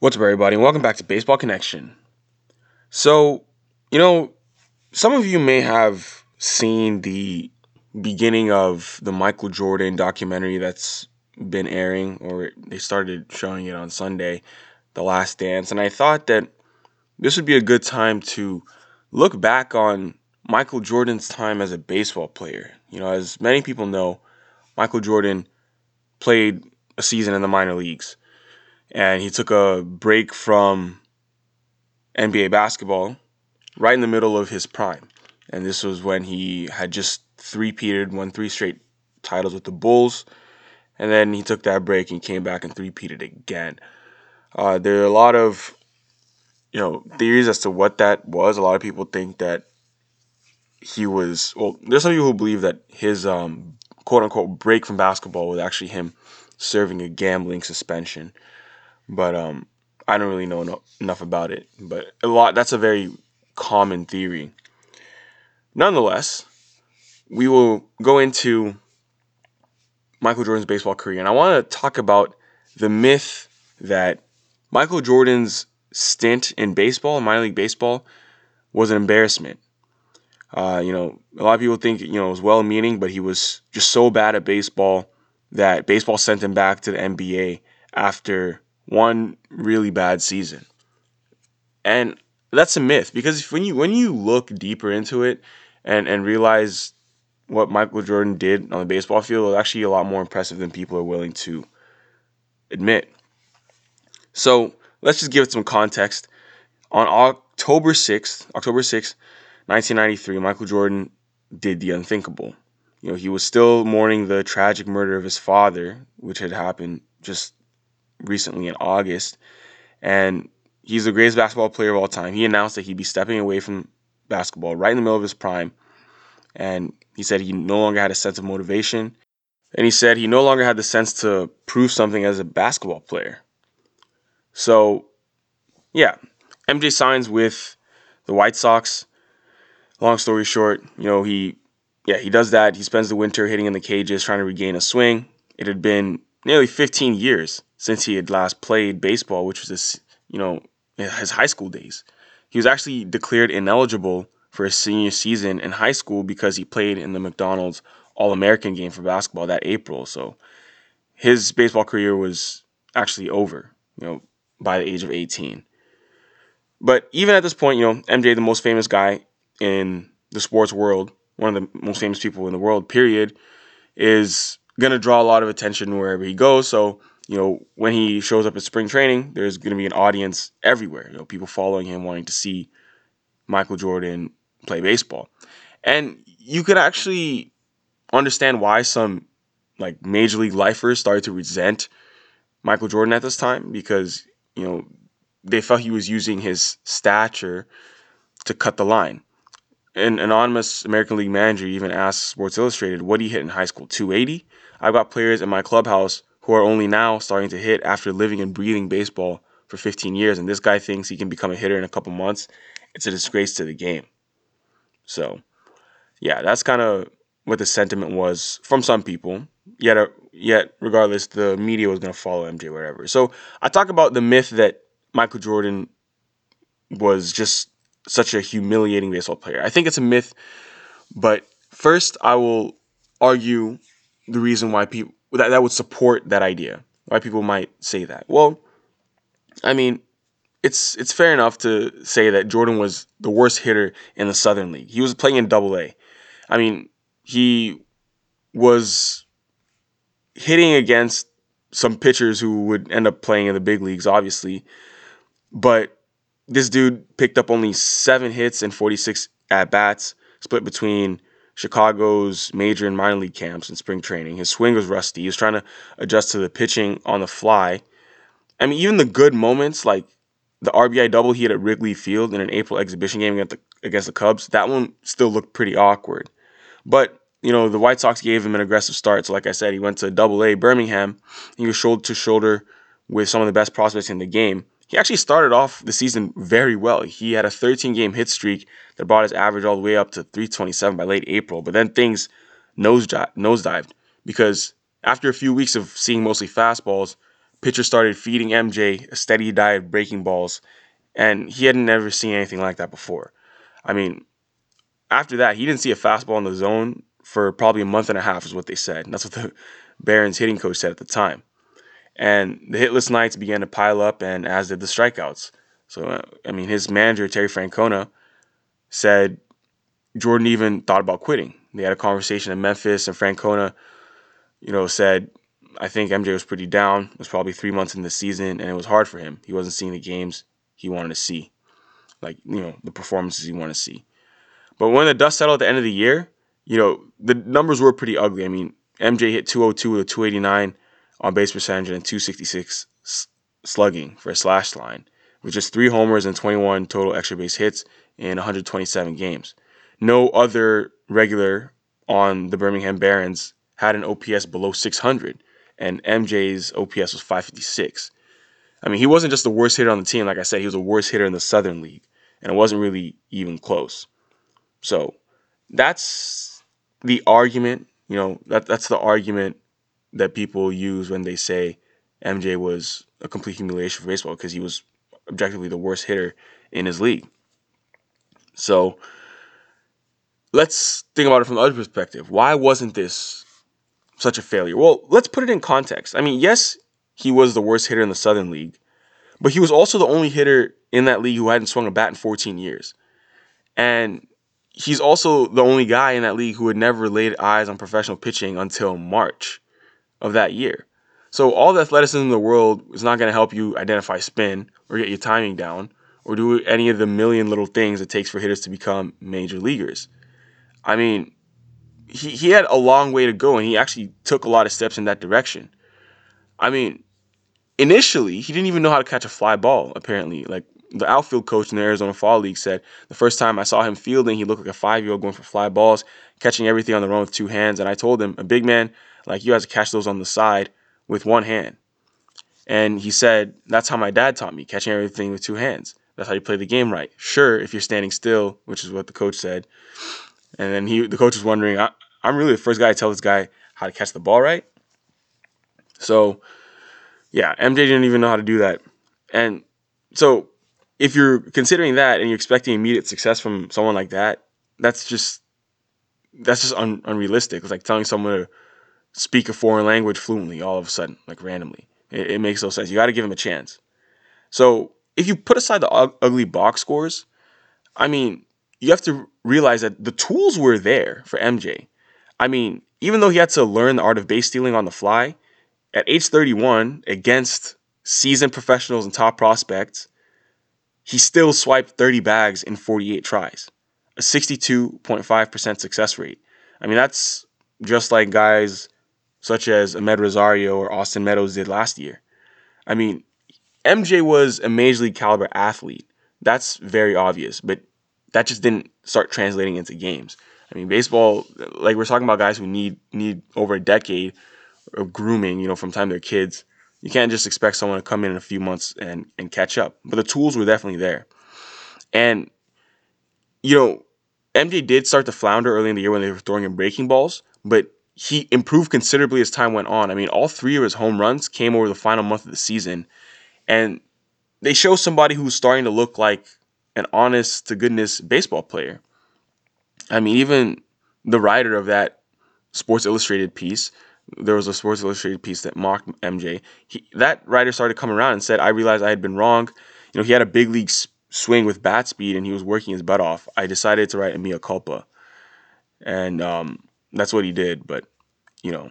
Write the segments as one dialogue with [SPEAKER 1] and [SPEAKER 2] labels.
[SPEAKER 1] What's up, everybody, and welcome back to Baseball Connection. So, you know, some of you may have seen the beginning of the Michael Jordan documentary that's been airing, or they started showing it on Sunday, The Last Dance, and I thought that this would be a good time to look back on Michael Jordan's time as a baseball player. You know, as many people know, Michael Jordan played a season in the minor leagues and he took a break from NBA basketball right in the middle of his prime. And this was when he had just three-peated, won three straight titles with the Bulls, and then he took that break and came back and three-peated again. Uh, there are a lot of you know theories as to what that was. A lot of people think that he was well. There's some people who believe that his um, quote unquote break from basketball was actually him serving a gambling suspension but um, I don't really know no, enough about it. But a lot that's a very common theory. Nonetheless, we will go into Michael Jordan's baseball career, and I want to talk about the myth that Michael Jordan's stint in baseball, minor league baseball, was an embarrassment. Uh, you know, a lot of people think you know it was well-meaning, but he was just so bad at baseball that baseball sent him back to the NBA after one really bad season. And that's a myth because when you when you look deeper into it and and realize what Michael Jordan did on the baseball field is actually a lot more impressive than people are willing to admit. So let's just give it some context. On October 6th, October 6th, 1993, Michael Jordan did the unthinkable. You know, he was still mourning the tragic murder of his father, which had happened just recently in August, and he's the greatest basketball player of all time. He announced that he'd be stepping away from basketball right in the middle of his prime, and he said he no longer had a sense of motivation, and he said he no longer had the sense to prove something as a basketball player. So, yeah, MJ signs with the White Sox. Long story short, you know, he yeah, he does that. He spends the winter hitting in the cages trying to regain a swing. It had been nearly 15 years since he had last played baseball, which was his, you know, his high school days. He was actually declared ineligible for his senior season in high school because he played in the McDonald's All American game for basketball that April. So his baseball career was actually over, you know, by the age of 18. But even at this point, you know, MJ, the most famous guy in the sports world, one of the most famous people in the world, period, is going to draw a lot of attention wherever he goes. So you know, when he shows up at spring training, there's going to be an audience everywhere. You know, people following him, wanting to see Michael Jordan play baseball, and you could actually understand why some like major league lifers started to resent Michael Jordan at this time because you know they felt he was using his stature to cut the line. An anonymous American League manager even asked Sports Illustrated, "What do you hit in high school? 280? I've got players in my clubhouse who are only now starting to hit after living and breathing baseball for 15 years. And this guy thinks he can become a hitter in a couple months. It's a disgrace to the game. So, yeah, that's kind of what the sentiment was from some people. Yet, uh, yet regardless, the media was going to follow MJ wherever. So, I talk about the myth that Michael Jordan was just such a humiliating baseball player. I think it's a myth, but first I will argue the reason why people that, that would support that idea. Why people might say that? Well, I mean, it's it's fair enough to say that Jordan was the worst hitter in the Southern League. He was playing in Double A. I mean, he was hitting against some pitchers who would end up playing in the big leagues, obviously. But this dude picked up only seven hits and 46 at bats, split between Chicago's major and minor league camps and spring training. His swing was rusty. He was trying to adjust to the pitching on the fly. I mean, even the good moments, like the RBI double he had at Wrigley Field in an April exhibition game against the, against the Cubs, that one still looked pretty awkward. But, you know, the White Sox gave him an aggressive start. So, like I said, he went to double A Birmingham. He was shoulder to shoulder with some of the best prospects in the game. He actually started off the season very well. He had a 13 game hit streak that brought his average all the way up to 327 by late April. But then things nosedived because after a few weeks of seeing mostly fastballs, pitchers started feeding MJ a steady diet of breaking balls, and he had never seen anything like that before. I mean, after that, he didn't see a fastball in the zone for probably a month and a half, is what they said. That's what the Barons hitting coach said at the time. And the hitless nights began to pile up, and as did the strikeouts. So, uh, I mean, his manager, Terry Francona, said Jordan even thought about quitting. They had a conversation in Memphis, and Francona, you know, said, I think MJ was pretty down. It was probably three months in the season, and it was hard for him. He wasn't seeing the games he wanted to see, like, you know, the performances he wanted to see. But when the dust settled at the end of the year, you know, the numbers were pretty ugly. I mean, MJ hit 202 with a 289 on base percentage and 266 slugging for a slash line, with just three homers and 21 total extra base hits in 127 games. No other regular on the Birmingham Barons had an OPS below 600, and MJ's OPS was 556. I mean, he wasn't just the worst hitter on the team. Like I said, he was the worst hitter in the Southern League, and it wasn't really even close. So that's the argument. You know, that that's the argument that people use when they say MJ was a complete humiliation for baseball because he was objectively the worst hitter in his league. So let's think about it from the other perspective. Why wasn't this such a failure? Well, let's put it in context. I mean, yes, he was the worst hitter in the Southern League, but he was also the only hitter in that league who hadn't swung a bat in 14 years. And he's also the only guy in that league who had never laid eyes on professional pitching until March of that year. So all the athleticism in the world is not going to help you identify spin or get your timing down or do any of the million little things it takes for hitters to become major leaguers. I mean, he, he had a long way to go and he actually took a lot of steps in that direction. I mean, initially, he didn't even know how to catch a fly ball, apparently. Like the outfield coach in the Arizona Fall League said, the first time I saw him fielding, he looked like a five year old going for fly balls, catching everything on the run with two hands. And I told him, a big man like you has to catch those on the side with one hand. And he said, that's how my dad taught me, catching everything with two hands. That's how you play the game right. Sure, if you're standing still, which is what the coach said. And then he, the coach was wondering, I, I'm really the first guy to tell this guy how to catch the ball right. So, yeah, MJ didn't even know how to do that. And so if you're considering that and you're expecting immediate success from someone like that, that's just that's just un- unrealistic. It's like telling someone to speak a foreign language fluently all of a sudden, like randomly. It, it makes no sense. You got to give him a chance. So if you put aside the ugly box scores, I mean, you have to realize that the tools were there for MJ. I mean, even though he had to learn the art of base stealing on the fly, at age 31 against seasoned professionals and top prospects, he still swiped 30 bags in 48 tries, a 62.5% success rate. I mean, that's just like guys such as Amed Rosario or Austin Meadows did last year. I mean, MJ was a major league caliber athlete. That's very obvious, but that just didn't start translating into games. I mean, baseball, like we're talking about guys who need need over a decade of grooming, you know, from time they're kids you can't just expect someone to come in in a few months and, and catch up. But the tools were definitely there. And, you know, MJ did start to flounder early in the year when they were throwing him breaking balls, but he improved considerably as time went on. I mean, all three of his home runs came over the final month of the season. And they show somebody who's starting to look like an honest to goodness baseball player. I mean, even the writer of that Sports Illustrated piece there was a Sports Illustrated piece that mocked MJ. He, that writer started coming around and said, "I realized I had been wrong. You know, he had a big league swing with bat speed, and he was working his butt off. I decided to write a mea culpa, and um, that's what he did. But you know,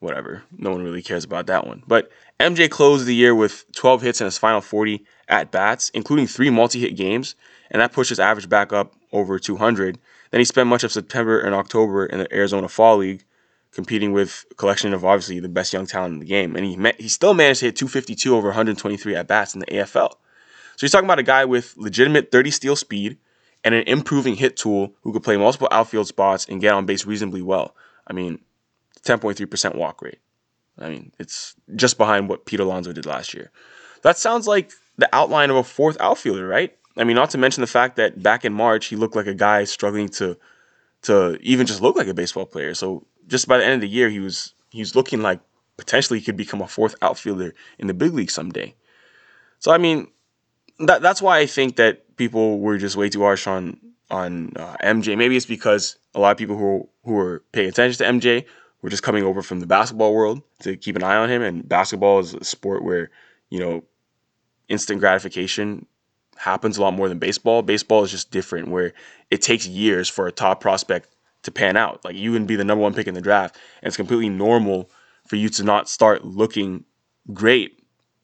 [SPEAKER 1] whatever. No one really cares about that one. But MJ closed the year with 12 hits in his final 40 at bats, including three multi-hit games, and that pushed his average back up over 200. Then he spent much of September and October in the Arizona Fall League competing with a collection of obviously the best young talent in the game. And he met, he still managed to hit 252 over 123 at bats in the AFL. So he's talking about a guy with legitimate 30 steal speed and an improving hit tool who could play multiple outfield spots and get on base reasonably well. I mean, 10.3% walk rate. I mean, it's just behind what Pete Alonso did last year. That sounds like the outline of a fourth outfielder, right? I mean, not to mention the fact that back in March he looked like a guy struggling to to even just look like a baseball player. So just by the end of the year, he was he was looking like potentially he could become a fourth outfielder in the big league someday. So I mean, that that's why I think that people were just way too harsh on on uh, MJ. Maybe it's because a lot of people who who were paying attention to MJ were just coming over from the basketball world to keep an eye on him. And basketball is a sport where you know instant gratification happens a lot more than baseball. Baseball is just different, where it takes years for a top prospect to pan out. Like you can be the number one pick in the draft, and it's completely normal for you to not start looking great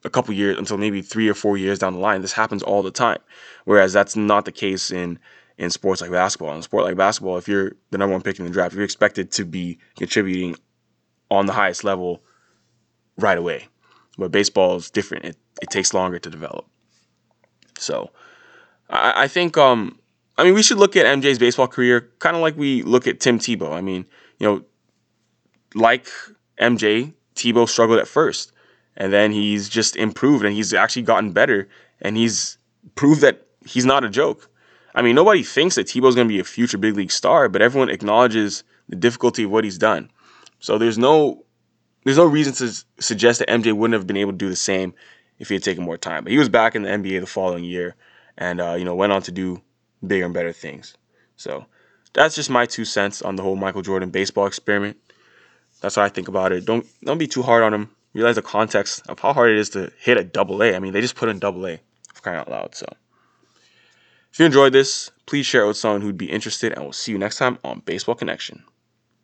[SPEAKER 1] a couple years until maybe three or four years down the line. This happens all the time. Whereas that's not the case in in sports like basketball. In a sport like basketball, if you're the number one pick in the draft, you're expected to be contributing on the highest level right away. But baseball is different. It, it takes longer to develop. So I, I think um I mean we should look at MJ's baseball career kind of like we look at Tim Tebow. I mean, you know, like MJ, Tebow struggled at first. And then he's just improved and he's actually gotten better and he's proved that he's not a joke. I mean, nobody thinks that Tebow's going to be a future big league star, but everyone acknowledges the difficulty of what he's done. So there's no there's no reason to suggest that MJ wouldn't have been able to do the same if he had taken more time. But he was back in the NBA the following year, and uh, you know went on to do bigger and better things. So that's just my two cents on the whole Michael Jordan baseball experiment. That's what I think about it. Don't don't be too hard on him. Realize the context of how hard it is to hit a double A. I mean, they just put in double A for crying out loud. So if you enjoyed this, please share it with someone who'd be interested, and we'll see you next time on Baseball Connection.